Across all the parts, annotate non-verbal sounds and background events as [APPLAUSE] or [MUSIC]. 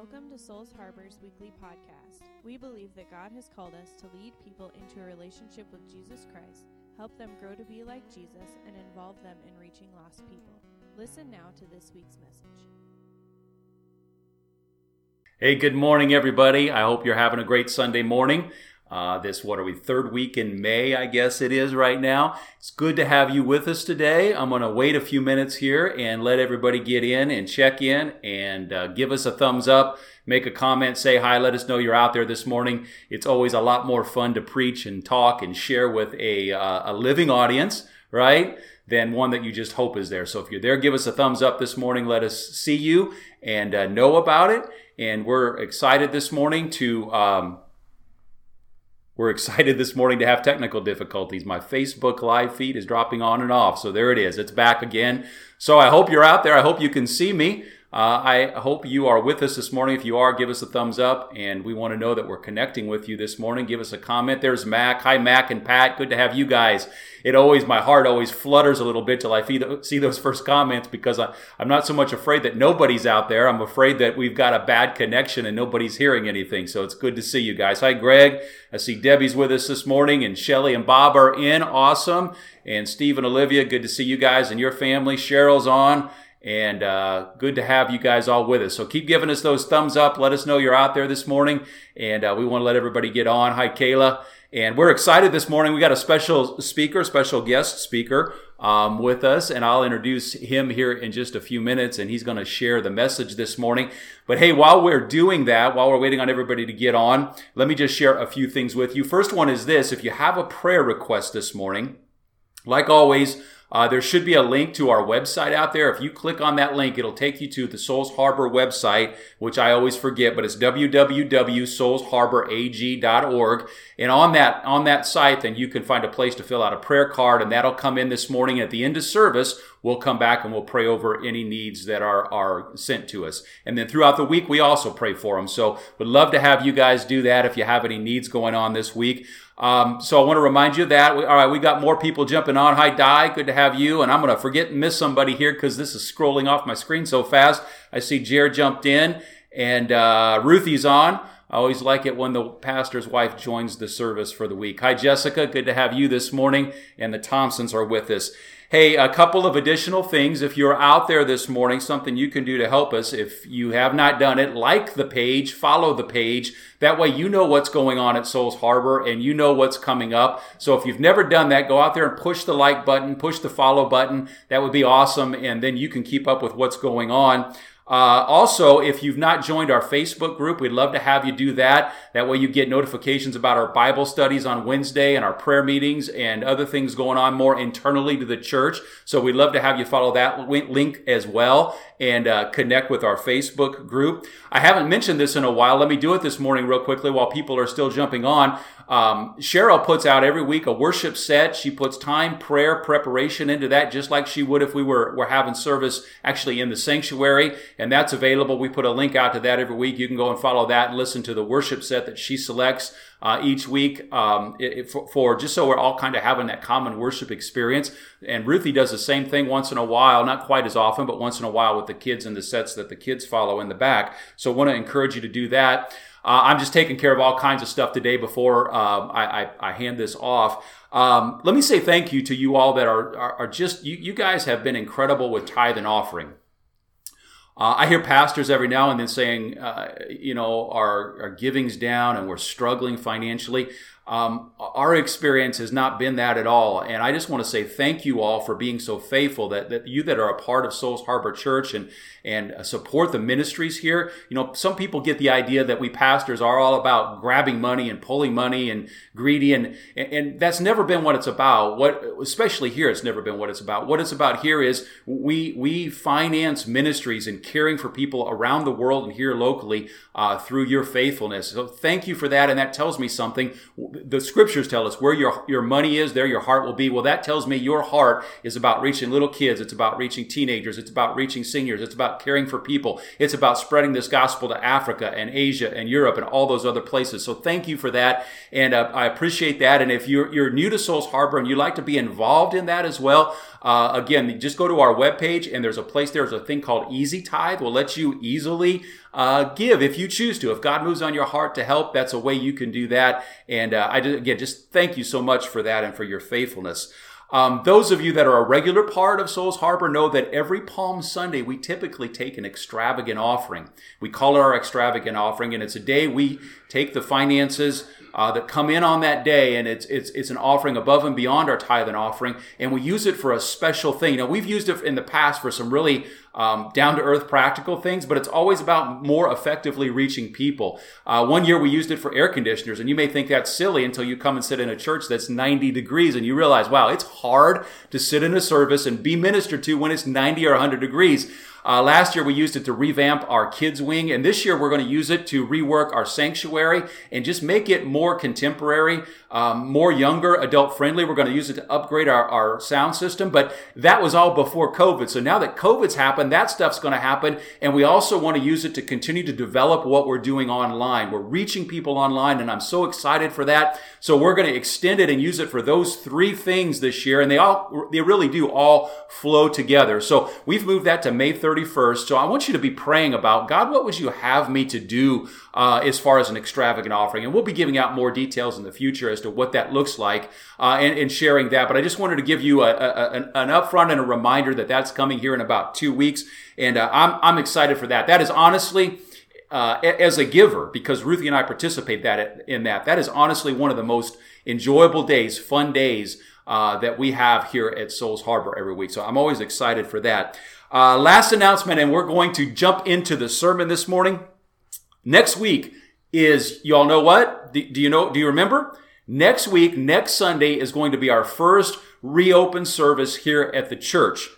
Welcome to Souls Harbor's weekly podcast. We believe that God has called us to lead people into a relationship with Jesus Christ, help them grow to be like Jesus, and involve them in reaching lost people. Listen now to this week's message. Hey, good morning, everybody. I hope you're having a great Sunday morning. Uh, this, what are we, third week in May, I guess it is right now. It's good to have you with us today. I'm going to wait a few minutes here and let everybody get in and check in and uh, give us a thumbs up, make a comment, say hi, let us know you're out there this morning. It's always a lot more fun to preach and talk and share with a, uh, a living audience, right? Than one that you just hope is there. So if you're there, give us a thumbs up this morning. Let us see you and uh, know about it. And we're excited this morning to. Um, we're excited this morning to have technical difficulties. My Facebook live feed is dropping on and off. So there it is. It's back again. So I hope you're out there. I hope you can see me. Uh, I hope you are with us this morning. If you are, give us a thumbs up. And we want to know that we're connecting with you this morning. Give us a comment. There's Mac. Hi, Mac and Pat. Good to have you guys. It always, my heart always flutters a little bit till I see those [LAUGHS] first comments because I, I'm not so much afraid that nobody's out there. I'm afraid that we've got a bad connection and nobody's hearing anything. So it's good to see you guys. Hi, Greg. I see Debbie's with us this morning and Shelly and Bob are in. Awesome. And Steve and Olivia, good to see you guys and your family. Cheryl's on. And uh, good to have you guys all with us. So keep giving us those thumbs up. Let us know you're out there this morning. And uh, we want to let everybody get on. Hi, Kayla. And we're excited this morning. We got a special speaker, special guest speaker um, with us. And I'll introduce him here in just a few minutes. And he's going to share the message this morning. But hey, while we're doing that, while we're waiting on everybody to get on, let me just share a few things with you. First one is this if you have a prayer request this morning, like always, uh, there should be a link to our website out there. If you click on that link, it'll take you to the Souls Harbor website, which I always forget, but it's www.soulsharborag.org. And on that, on that site, then you can find a place to fill out a prayer card, and that'll come in this morning at the end of service. We'll come back and we'll pray over any needs that are, are sent to us. And then throughout the week, we also pray for them. So would love to have you guys do that if you have any needs going on this week. Um, so I want to remind you of that. We, all right, we got more people jumping on. Hi, Di. Good to have you. And I'm going to forget and miss somebody here because this is scrolling off my screen so fast. I see Jared jumped in and uh, Ruthie's on. I always like it when the pastor's wife joins the service for the week. Hi, Jessica. Good to have you this morning. And the Thompsons are with us. Hey, a couple of additional things. If you're out there this morning, something you can do to help us. If you have not done it, like the page, follow the page. That way you know what's going on at Souls Harbor and you know what's coming up. So if you've never done that, go out there and push the like button, push the follow button. That would be awesome. And then you can keep up with what's going on. Uh, also, if you've not joined our Facebook group, we'd love to have you do that. That way you get notifications about our Bible studies on Wednesday and our prayer meetings and other things going on more internally to the church. So we'd love to have you follow that link as well and uh, connect with our Facebook group. I haven't mentioned this in a while. Let me do it this morning real quickly while people are still jumping on. Um, Cheryl puts out every week a worship set. She puts time, prayer, preparation into that, just like she would if we were, were having service actually in the sanctuary. And that's available. We put a link out to that every week. You can go and follow that and listen to the worship set that she selects uh, each week um, it, for, for, just so we're all kind of having that common worship experience. And Ruthie does the same thing once in a while, not quite as often, but once in a while with the kids and the sets that the kids follow in the back. So I want to encourage you to do that. Uh, I'm just taking care of all kinds of stuff today before um, I, I, I, hand this off. Um, let me say thank you to you all that are, are, are just, you, you, guys have been incredible with tithe and offering. Uh, I hear pastors every now and then saying, uh, you know, our, our giving's down and we're struggling financially. Um, our experience has not been that at all. And I just want to say thank you all for being so faithful that, that you that are a part of Souls Harbor Church and, and support the ministries here. You know, some people get the idea that we pastors are all about grabbing money and pulling money and greedy. And, and that's never been what it's about. What, especially here, it's never been what it's about. What it's about here is we, we finance ministries and caring for people around the world and here locally, uh, through your faithfulness. So thank you for that. And that tells me something the scriptures tell us where your, your money is, there your heart will be. Well, that tells me your heart is about reaching little kids. It's about reaching teenagers. It's about reaching seniors. It's about caring for people. It's about spreading this gospel to Africa and Asia and Europe and all those other places. So thank you for that. And uh, I appreciate that. And if you're, you're new to Souls Harbor and you'd like to be involved in that as well, Uh, again, just go to our webpage and there's a place there's a thing called Easy Tithe. We'll let you easily uh, give if you choose to. If God moves on your heart to help, that's a way you can do that. And uh, I just, again, just thank you so much for that and for your faithfulness. Um, those of you that are a regular part of Souls Harbor know that every Palm Sunday we typically take an extravagant offering. We call it our extravagant offering, and it's a day we take the finances uh, that come in on that day, and it's it's it's an offering above and beyond our tithe and offering, and we use it for a special thing. Now we've used it in the past for some really um, down to earth practical things, but it's always about more effectively reaching people. Uh, one year we used it for air conditioners, and you may think that's silly until you come and sit in a church that's 90 degrees, and you realize, wow, it's hard to sit in a service and be ministered to when it's 90 or 100 degrees. Uh, last year we used it to revamp our kids wing, and this year we're going to use it to rework our sanctuary and just make it more contemporary, um, more younger, adult friendly. We're going to use it to upgrade our, our sound system, but that was all before COVID. So now that COVID's happened, that stuff's going to happen, and we also want to use it to continue to develop what we're doing online. We're reaching people online, and I'm so excited for that. So we're going to extend it and use it for those three things this year, and they all they really do all flow together. So we've moved that to May 31st. So I want you to be praying about God, what would you have me to do uh, as far as an extravagant offering? And we'll be giving out more details in the future as to what that looks like uh, and, and, sharing that. But I just wanted to give you a, a, an, an, upfront and a reminder that that's coming here in about two weeks. And uh, I'm, I'm excited for that. That is honestly, uh, as a giver, because Ruthie and I participate that in that. That is honestly one of the most enjoyable days, fun days uh, that we have here at Souls Harbor every week. So I'm always excited for that. Uh, last announcement, and we're going to jump into the sermon this morning. Next week is, you all know what? Do, do you know, do you remember? Next week, next Sunday is going to be our first reopen service here at the church.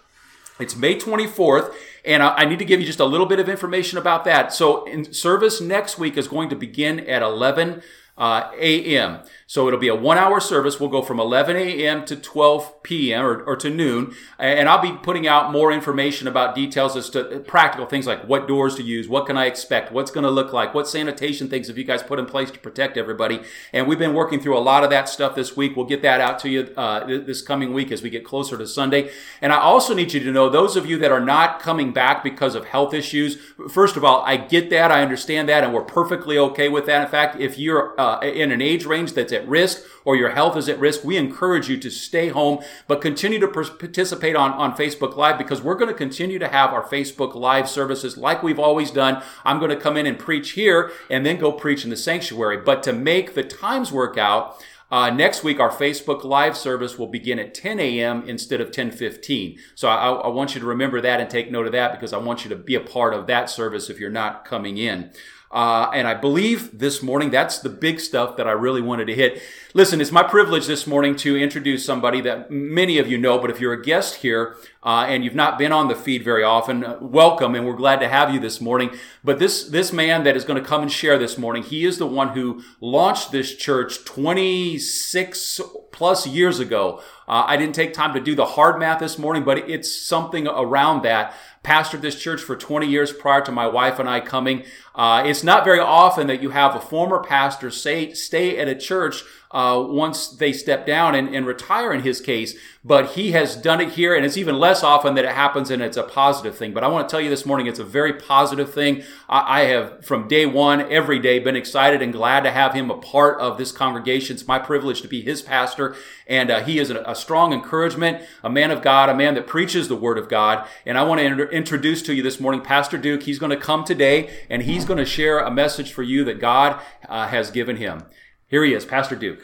It's May 24th, and I, need to give you just a little bit of information about that. So, in service next week is going to begin at 11 uh, a.m. So it'll be a one hour service. We'll go from 11 a.m. to 12 p.m. Or, or, to noon. And I'll be putting out more information about details as to practical things like what doors to use, what can I expect, what's going to look like, what sanitation things have you guys put in place to protect everybody. And we've been working through a lot of that stuff this week. We'll get that out to you uh, this coming week as we get closer to Sunday. And I also need you to know those of you that are not coming back because of health issues, first of all, I get that. I understand that. And we're perfectly okay with that. In fact, if you're uh, in an age range that's at risk or your health is at risk, we encourage you to stay home, but continue to participate on, on Facebook Live because we're going to continue to have our Facebook Live services like we've always done. I'm going to come in and preach here and then go preach in the sanctuary. But to make the times work out, uh, next week, our Facebook Live service will begin at 10 a.m. instead of 10:15. So I, I, want you to remember that and take note of that because I want you to be a part of that service if you're not coming in. Uh, and I believe this morning that's the big stuff that I really wanted to hit. Listen, it's my privilege this morning to introduce somebody that many of you know, but if you're a guest here uh, and you've not been on the feed very often, uh, welcome, and we're glad to have you this morning. But this this man that is going to come and share this morning, he is the one who launched this church 26 plus years ago. Uh, I didn't take time to do the hard math this morning, but it's something around that pastored this church for 20 years prior to my wife and I coming. Uh, it's not very often that you have a former pastor say, stay at a church uh, once they step down and, and, retire in his case. But he has done it here, and it's even less often that it happens, and it's a positive thing. But I want to tell you this morning, it's a very positive thing. I, I have, from day one, every day, been excited and glad to have him a part of this congregation. It's my privilege to be his pastor, and uh, he is a, a, strong encouragement, a man of God, a man that preaches the Word of God. And I want to inter- introduce to you this morning Pastor Duke. He's going to come today, and he's going to share a message for you that God uh, has given him. Here he is, Pastor Duke.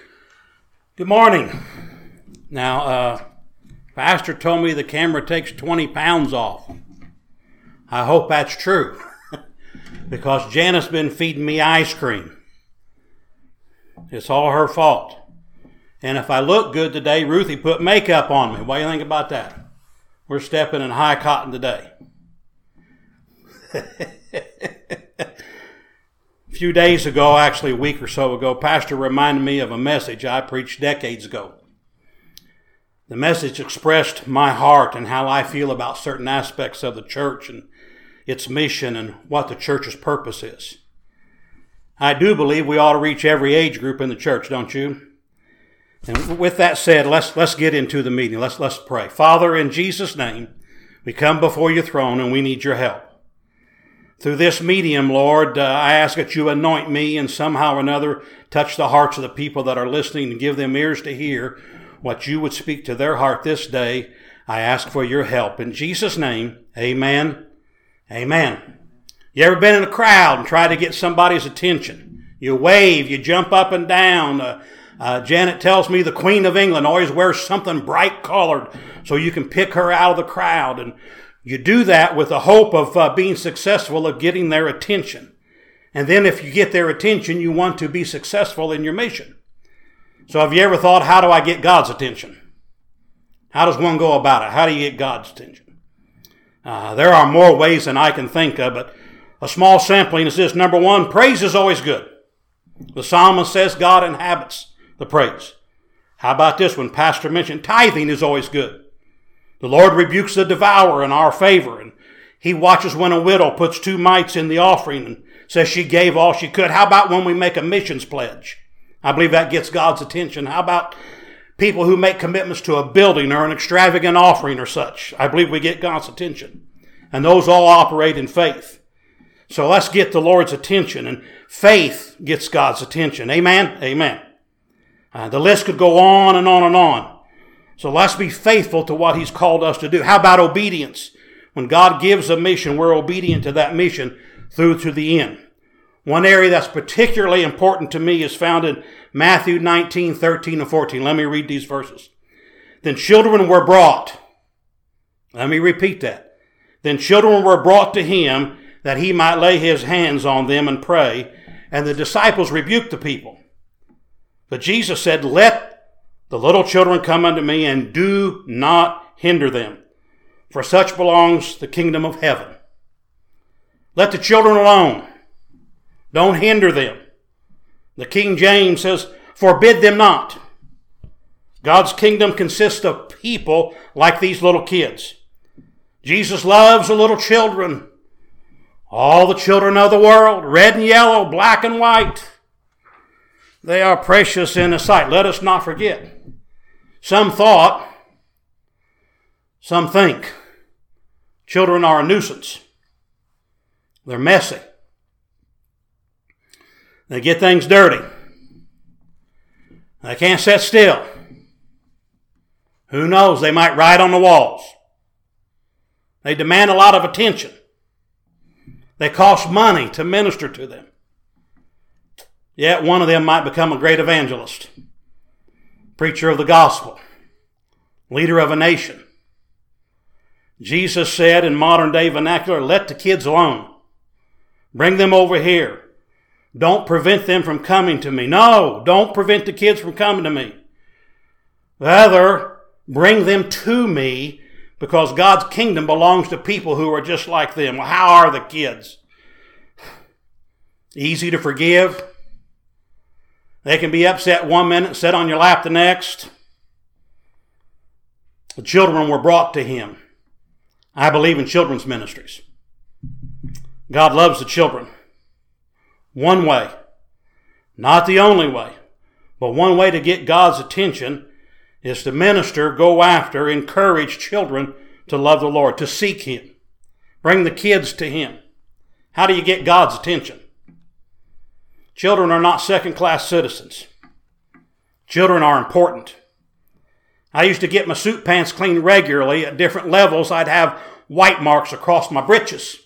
Good morning. Now, uh, Pastor told me the camera takes 20 pounds off. I hope that's true [LAUGHS] because Janice's been feeding me ice cream. It's all her fault. And if I look good today, Ruthie put makeup on me. What do you think about that? We're stepping in high cotton today. [LAUGHS] A few days ago, actually a week or so ago, Pastor reminded me of a message I preached decades ago. The message expressed my heart and how I feel about certain aspects of the church and its mission and what the church's purpose is. I do believe we ought to reach every age group in the church, don't you? And with that said, let's, let's get into the meeting. Let's, let's pray. Father, in Jesus' name, we come before your throne and we need your help. Through this medium, Lord, uh, I ask that you anoint me and somehow or another touch the hearts of the people that are listening and give them ears to hear what you would speak to their heart this day. I ask for your help. In Jesus' name, amen. Amen. You ever been in a crowd and tried to get somebody's attention? You wave, you jump up and down. Uh, uh, Janet tells me the Queen of England always wears something bright colored so you can pick her out of the crowd. And you do that with the hope of uh, being successful, of getting their attention. And then if you get their attention, you want to be successful in your mission. So have you ever thought, how do I get God's attention? How does one go about it? How do you get God's attention? Uh, there are more ways than I can think of, but a small sampling is this. Number one, praise is always good. The psalmist says God inhabits the praise. How about this one? Pastor mentioned tithing is always good. The Lord rebukes the devourer in our favor, and he watches when a widow puts two mites in the offering and says she gave all she could. How about when we make a missions pledge? I believe that gets God's attention. How about people who make commitments to a building or an extravagant offering or such? I believe we get God's attention. And those all operate in faith. So let's get the Lord's attention, and faith gets God's attention. Amen? Amen. Uh, the list could go on and on and on. So let's be faithful to what He's called us to do. How about obedience? When God gives a mission, we're obedient to that mission through to the end. One area that's particularly important to me is found in Matthew 19, 13, and 14. Let me read these verses. Then children were brought. Let me repeat that. Then children were brought to him that he might lay his hands on them and pray. And the disciples rebuked the people. But Jesus said, Let the little children come unto me and do not hinder them, for such belongs the kingdom of heaven. Let the children alone. Don't hinder them. The King James says, Forbid them not. God's kingdom consists of people like these little kids. Jesus loves the little children. All the children of the world, red and yellow, black and white. They are precious in His sight. Let us not forget. Some thought, some think, children are a nuisance. They're messy. They get things dirty. They can't sit still. Who knows? They might write on the walls. They demand a lot of attention. They cost money to minister to them. Yet one of them might become a great evangelist, preacher of the gospel, leader of a nation. Jesus said in modern day vernacular, let the kids alone. Bring them over here. Don't prevent them from coming to me. No, don't prevent the kids from coming to me. Rather, bring them to me because God's kingdom belongs to people who are just like them. Well, how are the kids? Easy to forgive, they can be upset one minute, sit on your lap the next. The children were brought to him. I believe in children's ministries. God loves the children. One way, not the only way, but one way to get God's attention is to minister, go after, encourage children to love the Lord, to seek Him, bring the kids to Him. How do you get God's attention? Children are not second class citizens. Children are important. I used to get my suit pants cleaned regularly at different levels. I'd have white marks across my breeches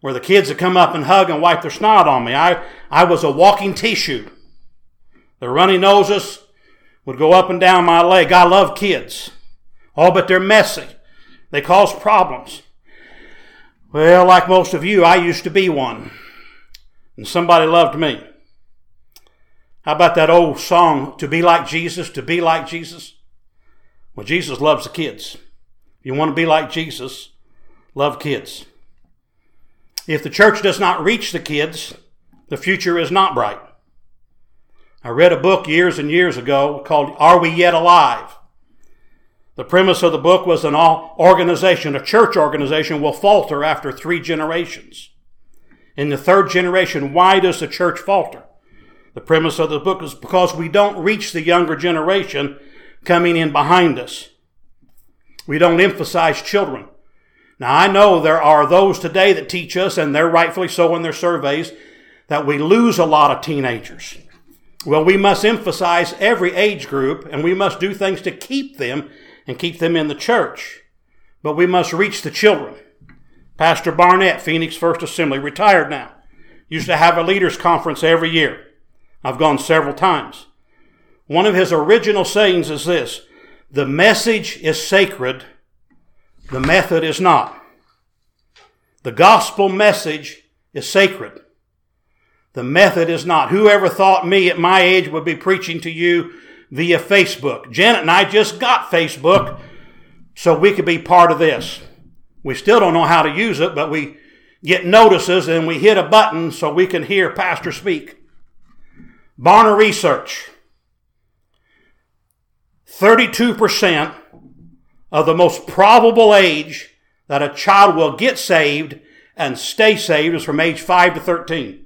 where the kids would come up and hug and wipe their snot on me. I, I was a walking tissue. The runny noses would go up and down my leg. I love kids. Oh, but they're messy. They cause problems. Well, like most of you, I used to be one. And somebody loved me. How about that old song, To Be Like Jesus, To Be Like Jesus? Well, Jesus loves the kids. If you want to be like Jesus, love kids. If the church does not reach the kids, the future is not bright. I read a book years and years ago called Are We Yet Alive? The premise of the book was an organization, a church organization, will falter after three generations. In the third generation, why does the church falter? The premise of the book is because we don't reach the younger generation coming in behind us. We don't emphasize children. Now, I know there are those today that teach us, and they're rightfully so in their surveys, that we lose a lot of teenagers. Well, we must emphasize every age group, and we must do things to keep them and keep them in the church. But we must reach the children. Pastor Barnett, Phoenix First Assembly, retired now, used to have a leaders' conference every year. I've gone several times. One of his original sayings is this The message is sacred, the method is not. The gospel message is sacred. The method is not. Whoever thought me at my age would be preaching to you via Facebook? Janet and I just got Facebook so we could be part of this. We still don't know how to use it, but we get notices and we hit a button so we can hear Pastor speak. Barna Research 32% of the most probable age that a child will get saved and stay saved is from age 5 to 13.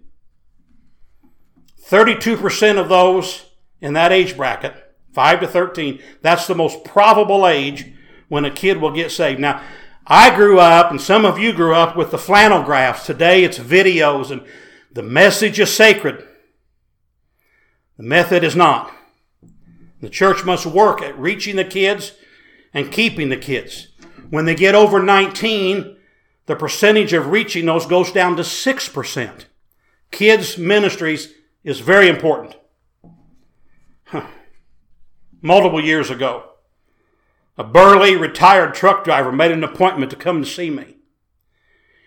32% of those in that age bracket, 5 to 13, that's the most probable age when a kid will get saved. Now, I grew up, and some of you grew up with the flannel graphs. Today it's videos, and the message is sacred. The method is not. The church must work at reaching the kids and keeping the kids. When they get over 19, the percentage of reaching those goes down to 6%. Kids' ministries is very important. Huh. Multiple years ago, a burly retired truck driver made an appointment to come to see me.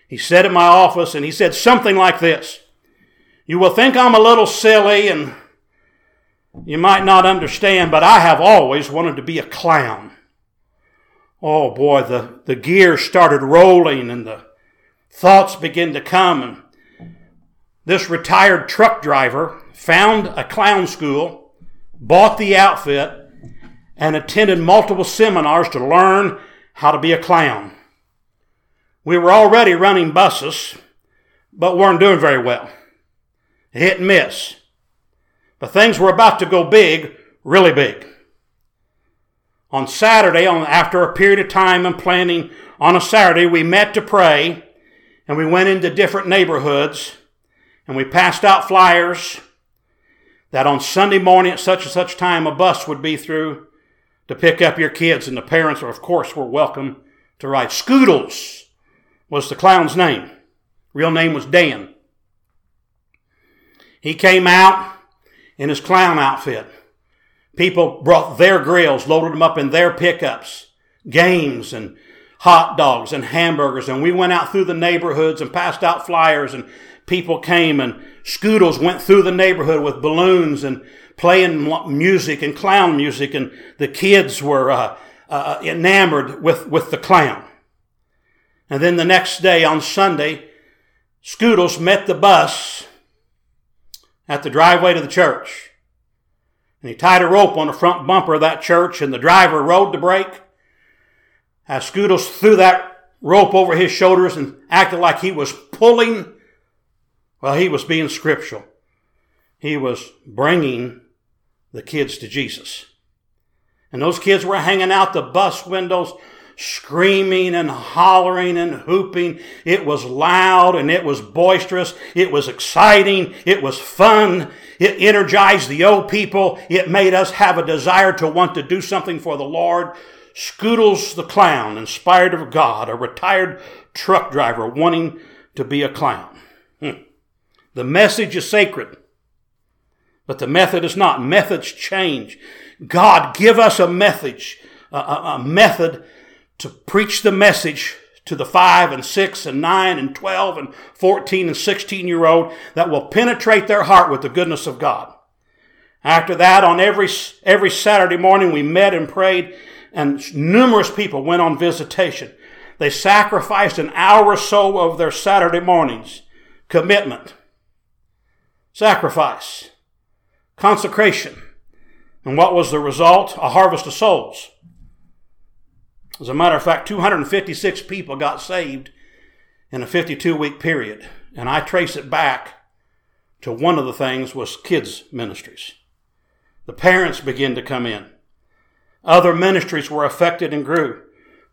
He sat in my office and he said something like this You will think I'm a little silly and you might not understand, but I have always wanted to be a clown. Oh boy, the, the gears started rolling and the thoughts began to come. And this retired truck driver found a clown school, bought the outfit, and attended multiple seminars to learn how to be a clown. We were already running buses, but weren't doing very well. Hit and miss. But things were about to go big, really big. On Saturday, on, after a period of time and planning, on a Saturday, we met to pray and we went into different neighborhoods and we passed out flyers that on Sunday morning at such and such time a bus would be through to pick up your kids and the parents, of course, were welcome to ride. Scoodles was the clown's name. Real name was Dan. He came out in his clown outfit. People brought their grills, loaded them up in their pickups, games and hot dogs and hamburgers. And we went out through the neighborhoods and passed out flyers and people came and Scoodles went through the neighborhood with balloons and playing music and clown music. And the kids were uh, uh, enamored with, with the clown. And then the next day on Sunday, Scoodles met the bus at the driveway to the church. And he tied a rope on the front bumper of that church, and the driver rode the brake. As Scoodles threw that rope over his shoulders and acted like he was pulling, well, he was being scriptural. He was bringing the kids to Jesus. And those kids were hanging out the bus windows screaming and hollering and hooping. It was loud and it was boisterous. It was exciting. It was fun. It energized the old people. It made us have a desire to want to do something for the Lord. Scoodles the clown, inspired of God, a retired truck driver wanting to be a clown. Hmm. The message is sacred, but the method is not. Methods change. God, give us a message, a, a, method to preach the message to the five and six and nine and 12 and 14 and 16 year old that will penetrate their heart with the goodness of God. After that, on every, every Saturday morning, we met and prayed, and numerous people went on visitation. They sacrificed an hour or so of their Saturday mornings. Commitment, sacrifice, consecration. And what was the result? A harvest of souls. As a matter of fact, 256 people got saved in a 52 week period. And I trace it back to one of the things was kids ministries. The parents began to come in. Other ministries were affected and grew.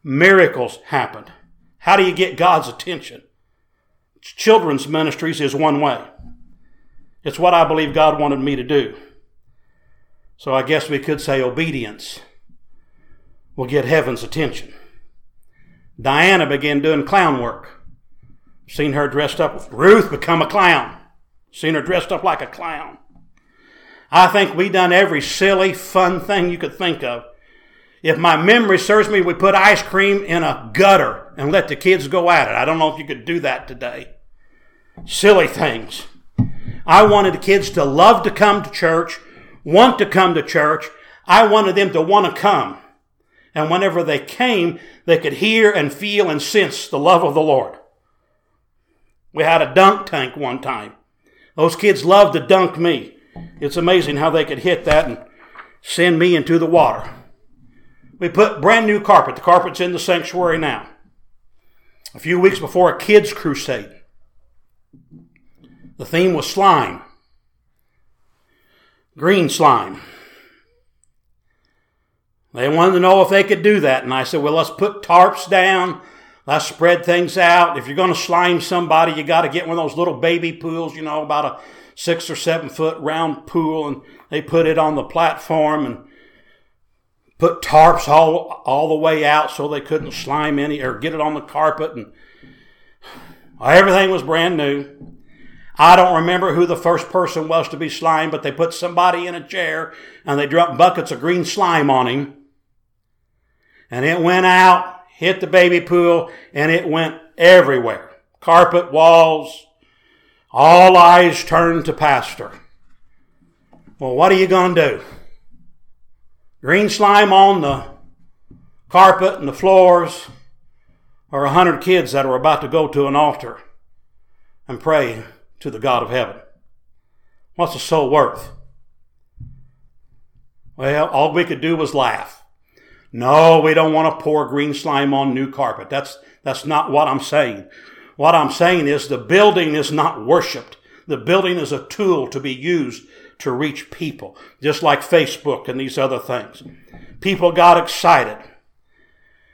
Miracles happened. How do you get God's attention? Children's ministries is one way. It's what I believe God wanted me to do. So I guess we could say obedience will get heaven's attention. Diana began doing clown work. Seen her dressed up. Ruth become a clown. Seen her dressed up like a clown. I think we done every silly, fun thing you could think of. If my memory serves me, we put ice cream in a gutter and let the kids go at it. I don't know if you could do that today. Silly things. I wanted the kids to love to come to church, want to come to church. I wanted them to want to come. And whenever they came, they could hear and feel and sense the love of the Lord. We had a dunk tank one time. Those kids loved to dunk me. It's amazing how they could hit that and send me into the water. We put brand new carpet. The carpet's in the sanctuary now. A few weeks before a kids' crusade. The theme was slime. Green slime. They wanted to know if they could do that. And I said, well, let's put tarps down. Let's spread things out. If you're going to slime somebody, you got to get one of those little baby pools, you know, about a six or seven foot round pool. And they put it on the platform and put tarps all, all the way out so they couldn't slime any or get it on the carpet. And everything was brand new. I don't remember who the first person was to be slimed, but they put somebody in a chair and they dropped buckets of green slime on him and it went out, hit the baby pool, and it went everywhere. Carpet, walls, all eyes turned to Pastor. Well, what are you going to do? Green slime on the carpet and the floors, or a hundred kids that are about to go to an altar and pray to the God of heaven. What's a soul worth? Well, all we could do was laugh. No, we don't want to pour green slime on new carpet. That's, that's not what I'm saying. What I'm saying is the building is not worshiped. The building is a tool to be used to reach people, just like Facebook and these other things. People got excited.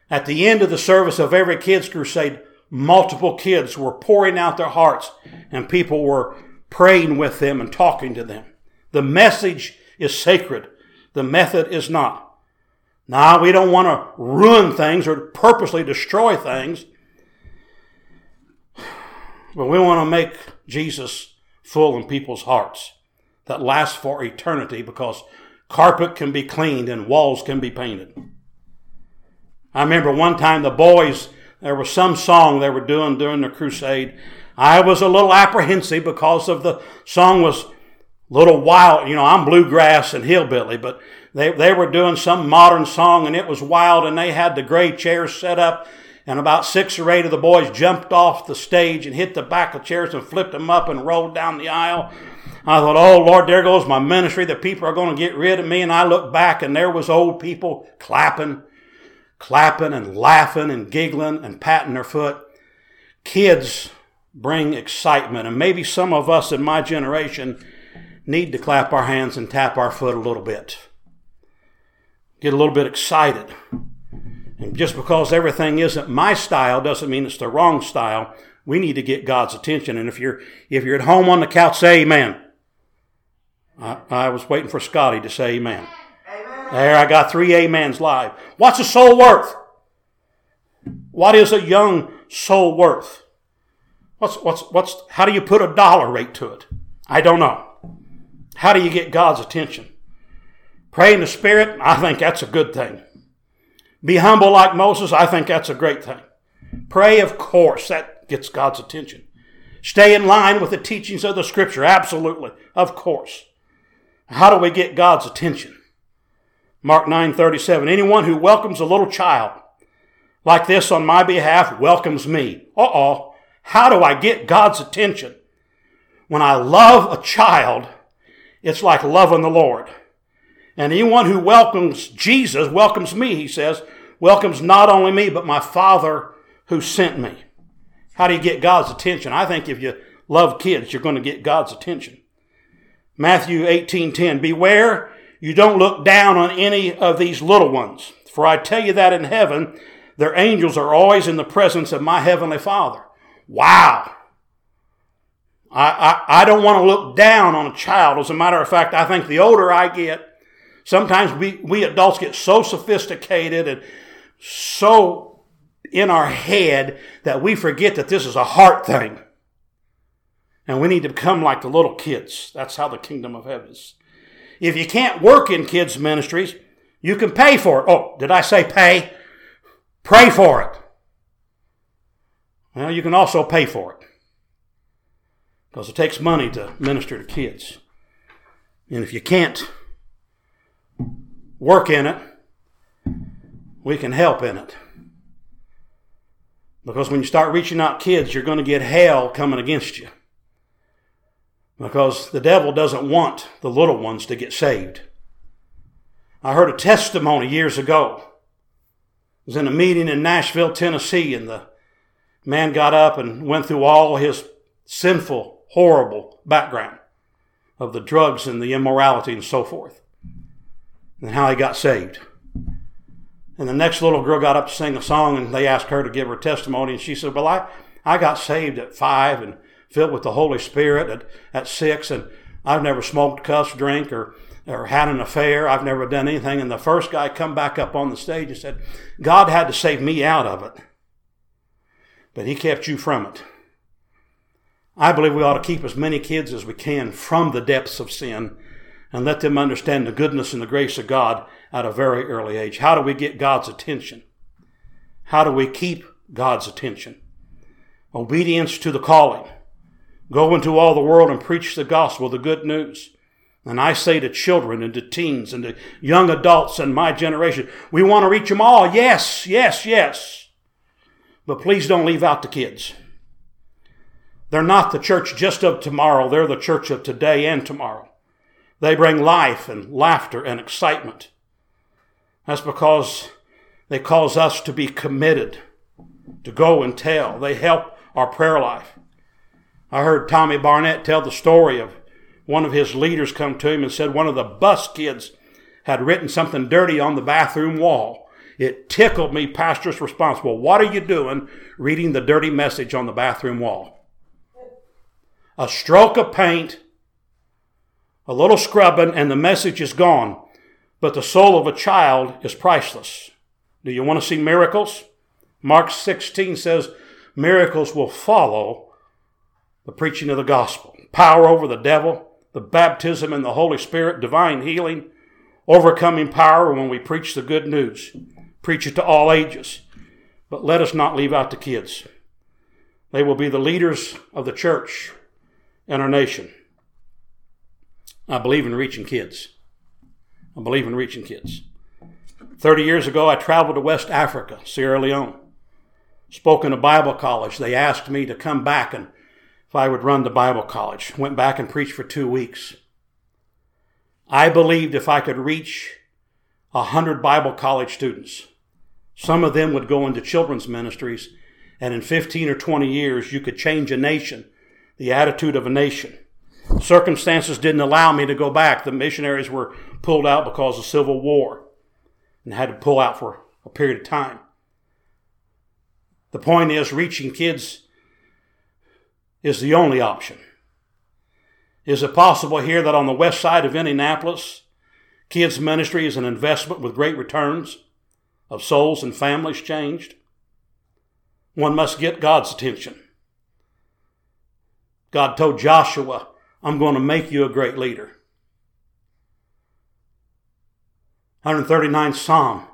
At the end of the service of every kids crusade, multiple kids were pouring out their hearts and people were praying with them and talking to them. The message is sacred. The method is not. Now, we don't want to ruin things or purposely destroy things, but we want to make Jesus full in people's hearts that lasts for eternity because carpet can be cleaned and walls can be painted. I remember one time the boys, there was some song they were doing during the crusade. I was a little apprehensive because of the song was a little wild. You know, I'm bluegrass and hillbilly, but they, they were doing some modern song and it was wild and they had the gray chairs set up and about six or eight of the boys jumped off the stage and hit the back of chairs and flipped them up and rolled down the aisle. I thought, oh Lord, there goes my ministry. The people are going to get rid of me. And I looked back and there was old people clapping, clapping and laughing and giggling and patting their foot. Kids bring excitement. And maybe some of us in my generation need to clap our hands and tap our foot a little bit get a little bit excited. And just because everything isn't my style doesn't mean it's the wrong style. We need to get God's attention. And if you're if you're at home on the couch, say amen. I, I was waiting for Scotty to say amen. There, I got three amens live. What's a soul worth? What is a young soul worth? What's what's what's how do you put a dollar rate to it? I don't know. How do you get God's attention? Pray in the Spirit, I think that's a good thing. Be humble like Moses, I think that's a great thing. Pray, of course, that gets God's attention. Stay in line with the teachings of the Scripture, absolutely, of course. How do we get God's attention? Mark 9:37 Anyone who welcomes a little child like this on my behalf welcomes me. Uh-oh. How do I get God's attention? When I love a child, it's like loving the Lord. And anyone who welcomes Jesus, welcomes me, he says, welcomes not only me, but my Father who sent me. How do you get God's attention? I think if you love kids, you're going to get God's attention. Matthew 18:10 Beware you don't look down on any of these little ones, for I tell you that in heaven their angels are always in the presence of my heavenly Father. Wow. I, I, I don't want to look down on a child. As a matter of fact, I think the older I get, sometimes we, we adults get so sophisticated and so in our head that we forget that this is a heart thing. And we need to become like the little kids. That's how the kingdom of heaven is. If you can't work in kids' ministries, you can pay for it. Oh, did I say pay? Pray for it. Well, you can also pay for it because it takes money to minister to kids. And if you can't work in it, we can help in it. Because when you start reaching out kids, you're going to get hell coming against you. Because the devil doesn't want the little ones to get saved. I heard a testimony years ago. I was in a meeting in Nashville, Tennessee, and the man got up and went through all his sinful, horrible background of the drugs and the immorality and so forth, and how he got saved. And the next little girl got up to sing a song, and they asked her to give her testimony, and she said, Well, I, I got saved at five and filled with the Holy Spirit at, at six, and I've never smoked, cussed, drink, or or had an affair. I've never done anything. And the first guy come back up on the stage and said, God had to save me out of it but He kept you from it. I believe we ought to keep as many kids as we can from the depths of sin and let them understand the goodness and the grace of God at a very early age. How do we get God's attention? How do we keep God's attention? Obedience to the calling. Go into all the world and preach the gospel, the good news. And I say to children and to teens and to young adults in my generation, we want to reach them all. Yes, yes, yes. But please don't leave out the kids. They're not the church just of tomorrow, they're the church of today and tomorrow. They bring life and laughter and excitement. That's because they cause us to be committed, to go and tell. They help our prayer life. I heard Tommy Barnett tell the story of one of his leaders come to him and said one of the bus kids had written something dirty on the bathroom wall. It tickled me, pastor's response. Well, what are you doing reading the dirty message on the bathroom wall? A stroke of paint, a little scrubbing, and the message is gone. But the soul of a child is priceless. Do you want to see miracles? Mark 16 says miracles will follow the preaching of the gospel. Power over the devil, the baptism in the Holy Spirit, divine healing, overcoming power when we preach the good news. Preach it to all ages. But let us not leave out the kids. They will be the leaders of the church and our nation. I believe in reaching kids. I believe in reaching kids. 30 years ago, I traveled to West Africa, Sierra Leone. Spoke in a Bible college. They asked me to come back and if I would run the Bible college. Went back and preached for two weeks. I believed if I could reach a hundred Bible college students, some of them would go into children's ministries, and in 15 or 20 years, you could change a nation, the attitude of a nation. Circumstances didn't allow me to go back. The missionaries were pulled out because of civil war and had to pull out for a period of time. The point is, reaching kids is the only option. Is it possible here that on the west side of Indianapolis, kids' ministry is an investment with great returns? of souls and families changed. One must get God's attention. God told Joshua, I'm going to make you a great leader. 139 Psalm.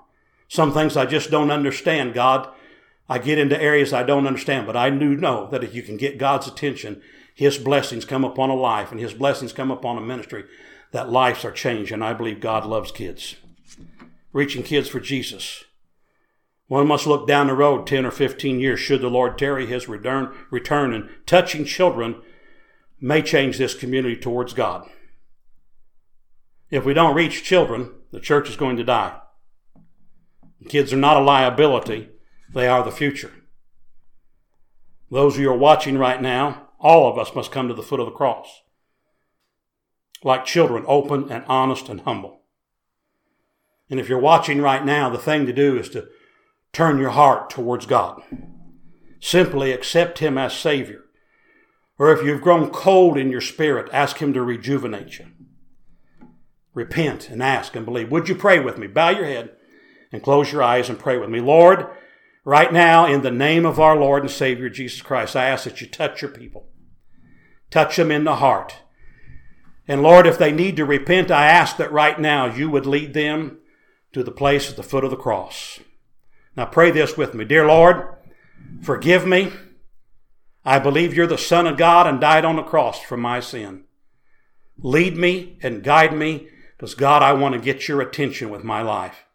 Some things I just don't understand, God. I get into areas I don't understand, but I do know that if you can get God's attention, His blessings come upon a life and His blessings come upon a ministry, that lives are changed. And I believe God loves kids. Reaching kids for Jesus. One must look down the road 10 or 15 years should the Lord tarry his return, return and touching children may change this community towards God. If we don't reach children, the church is going to die. Kids are not a liability, they are the future. Those of you are watching right now, all of us must come to the foot of the cross. like children, open and honest and humble. And if you're watching right now, the thing to do is to turn your heart towards God. Simply accept Him as Savior. Or if you've grown cold in your spirit, ask Him to rejuvenate you. Repent and ask and believe. Would you pray with me? Bow your head and close your eyes and pray with me. Lord, right now, in the name of our Lord and Savior Jesus Christ, I ask that you touch your people. Touch them in the heart. And Lord, if they need to repent, I ask that right now you would lead them to the place at the foot of the cross. Now pray this with me. Dear Lord, forgive me. I believe you're the Son of God and died on the cross for my sin. Lead me and guide me because God, I want to get your attention with my life.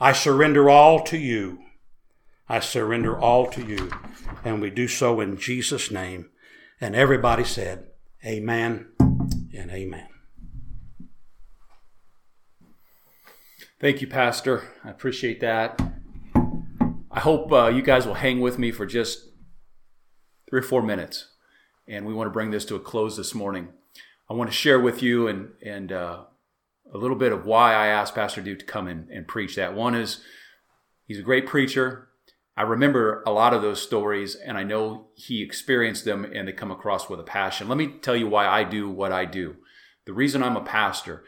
I surrender all to you. I surrender all to you. And we do so in Jesus' name. And everybody said, Amen and amen. Thank you, Pastor. I appreciate that. I hope uh, you guys will hang with me for just three or four minutes. And we want to bring this to a close this morning. I want to share with you and, and uh, a little bit of why I asked Pastor Duke to come in and preach that. One is he's a great preacher. I remember a lot of those stories, and I know he experienced them and they come across with a passion. Let me tell you why I do what I do. The reason I'm a pastor,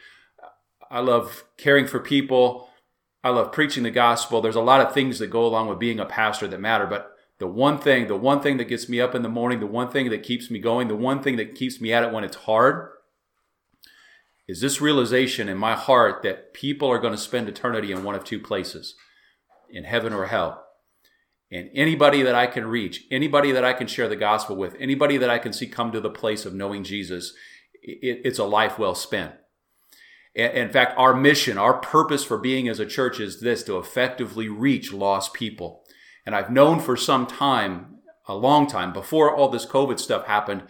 I love caring for people. I love preaching the gospel. There's a lot of things that go along with being a pastor that matter, but the one thing, the one thing that gets me up in the morning, the one thing that keeps me going, the one thing that keeps me at it when it's hard is this realization in my heart that people are going to spend eternity in one of two places in heaven or hell. And anybody that I can reach, anybody that I can share the gospel with, anybody that I can see come to the place of knowing Jesus, it, it's a life well spent. In fact, our mission, our purpose for being as a church is this to effectively reach lost people. And I've known for some time, a long time, before all this COVID stuff happened,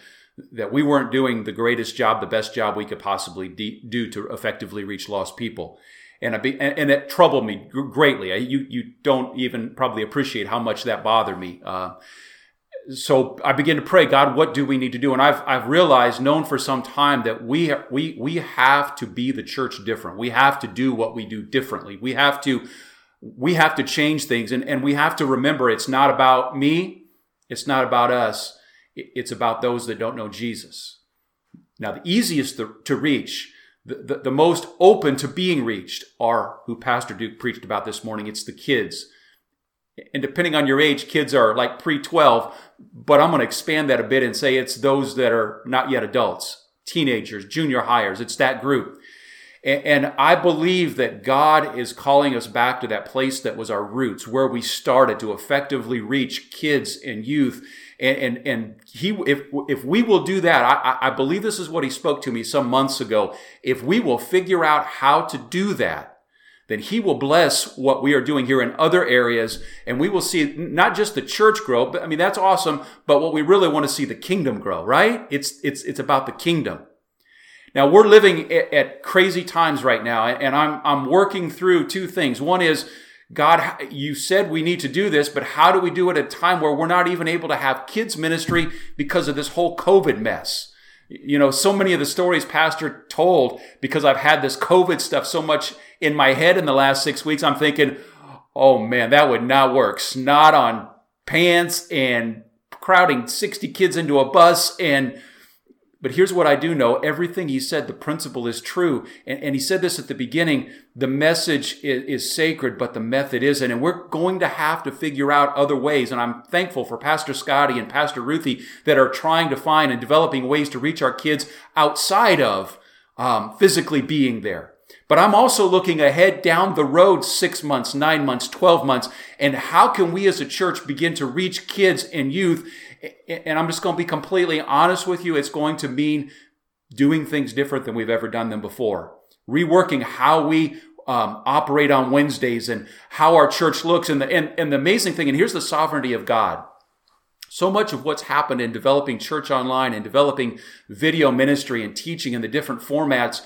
that we weren't doing the greatest job, the best job we could possibly do to effectively reach lost people and, be, and, and it troubled me greatly. You you don't even probably appreciate how much that bothered me. Uh, so I began to pray, God, what do we need to do? And I've I've realized, known for some time, that we we we have to be the church different. We have to do what we do differently. We have to we have to change things, and and we have to remember it's not about me, it's not about us, it's about those that don't know Jesus. Now, the easiest to reach the, the, the, most open to being reached are who Pastor Duke preached about this morning. It's the kids. And depending on your age, kids are like pre 12, but I'm going to expand that a bit and say it's those that are not yet adults, teenagers, junior highers. It's that group. And, and I believe that God is calling us back to that place that was our roots, where we started to effectively reach kids and youth and, and, and he, if, if we will do that, I, I believe this is what he spoke to me some months ago. If we will figure out how to do that, then he will bless what we are doing here in other areas. And we will see not just the church grow, but I mean, that's awesome. But what we really want to see the kingdom grow, right? It's, it's, it's about the kingdom. Now we're living at, crazy times right now. And I'm, I'm working through two things. One is God, you said we need to do this, but how do we do it at a time where we're not even able to have kids ministry because of this whole COVID mess? You know, so many of the stories Pastor told, because I've had this COVID stuff so much in my head in the last six weeks, I'm thinking, oh man, that would not work. Snot on pants and crowding 60 kids into a bus and but here's what I do know everything he said, the principle is true. And, and he said this at the beginning the message is, is, sacred, but the method isn't. And we're going to have to figure out other ways. And I'm thankful for Pastor Scotty and Pastor Ruthie that are trying to find and developing ways to reach our kids outside of um, physically being there. But I'm also looking ahead down the road six months, nine months, 12 months. And how can we as a church begin to reach kids and youth and I'm just going to be completely honest with you, it's going to mean doing things different than we've ever done them before. Reworking how we um, operate on Wednesdays and how our church looks. And the, and, and the amazing thing, and here's the sovereignty of God. So much of what's happened in developing church online and developing video ministry and teaching in the different formats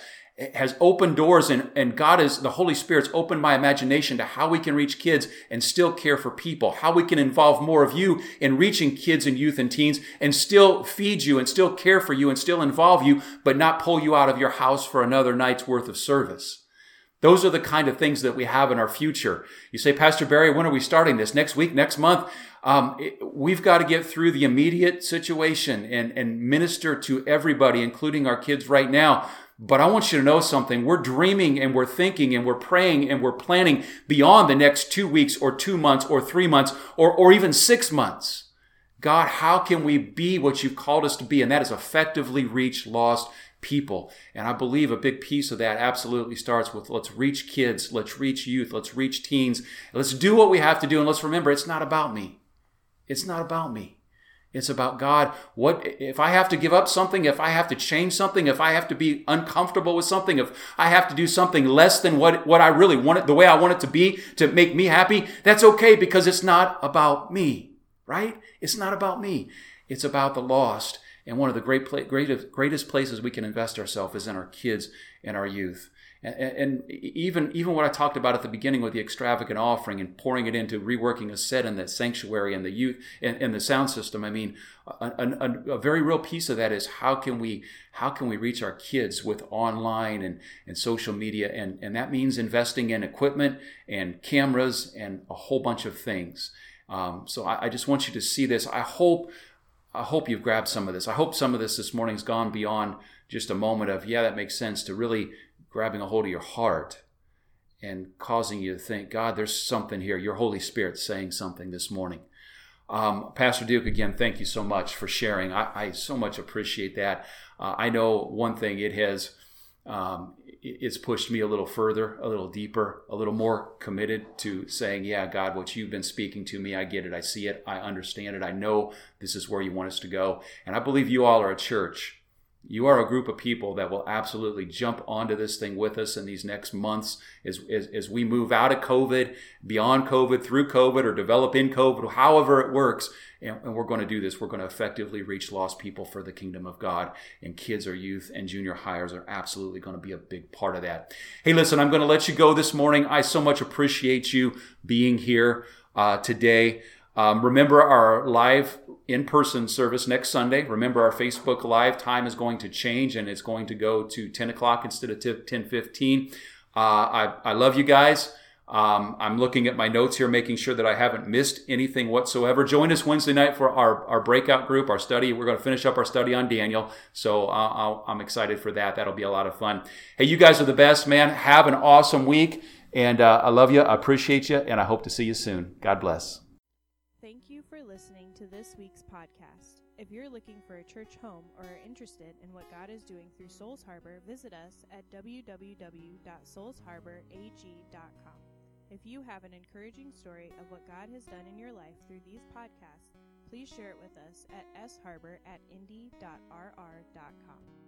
has opened doors and, and God is, the Holy Spirit's opened my imagination to how we can reach kids and still care for people, how we can involve more of you in reaching kids and youth and teens and still feed you and still care for you and still involve you, but not pull you out of your house for another night's worth of service. Those are the kind of things that we have in our future. You say, Pastor Barry, when are we starting this? Next week, next month? Um, it, we've got to get through the immediate situation and, and minister to everybody, including our kids right now. But I want you to know something. We're dreaming and we're thinking and we're praying and we're planning beyond the next two weeks or two months or three months or, or even six months. God, how can we be what you've called us to be? And that is effectively reach lost people. And I believe a big piece of that absolutely starts with let's reach kids, let's reach youth, let's reach teens. Let's do what we have to do. And let's remember, it's not about me. It's not about me. It's about God. What if I have to give up something? If I have to change something? If I have to be uncomfortable with something? If I have to do something less than what, what I really want it, the way I want it to be to make me happy? That's okay because it's not about me, right? It's not about me. It's about the lost. And one of the great, greatest, greatest places we can invest ourselves is in our kids and our youth. And, and, even even what I talked about at the beginning with the extravagant offering and pouring it into reworking a set in the sanctuary and the youth and, and the sound system. I mean, a, a, a, very real piece of that is how can we how can we reach our kids with online and, and social media and, and that means investing in equipment and cameras and a whole bunch of things. Um, so I, I just want you to see this. I hope I hope you've grabbed some of this. I hope some of this this morning's gone beyond just a moment of yeah that makes sense to really grabbing a hold of your heart and causing you to think, God, there's something here. Your Holy Spirit saying something this morning. Um, Pastor Duke, again, thank you so much for sharing. I, I so much appreciate that. Uh, I know one thing, it has um, it's pushed me a little further, a little deeper, a little more committed to saying, Yeah, God, what you've been speaking to me, I get it, I see it, I understand it, I know this is where you want us to go. And I believe you all are a church you are a group of people that will absolutely jump onto this thing with us in these next months as, as, as, we move out of COVID, beyond COVID, through COVID, or develop in COVID, however it works. And, and we're going to do this. We're going to effectively reach lost people for the kingdom of God. And kids or youth and junior highers are absolutely going to be a big part of that. Hey, listen, I'm going to let you go this morning. I so much appreciate you being here uh, today. Um, remember our live in person service next Sunday. Remember, our Facebook Live time is going to change and it's going to go to 10 o'clock instead of 10 15. Uh, I, I love you guys. Um, I'm looking at my notes here, making sure that I haven't missed anything whatsoever. Join us Wednesday night for our, our breakout group, our study. We're going to finish up our study on Daniel. So uh, i am excited for that. That'll be a lot of fun. Hey, you guys are the best, man. Have an awesome week. And uh, I love you. I appreciate you. And I hope to see you soon. God bless this week's podcast. If you're looking for a church home or are interested in what God is doing through Souls Harbor, visit us at www.soulsharborag.com. If you have an encouraging story of what God has done in your life through these podcasts, please share it with us at sharbor at indy.rr.com.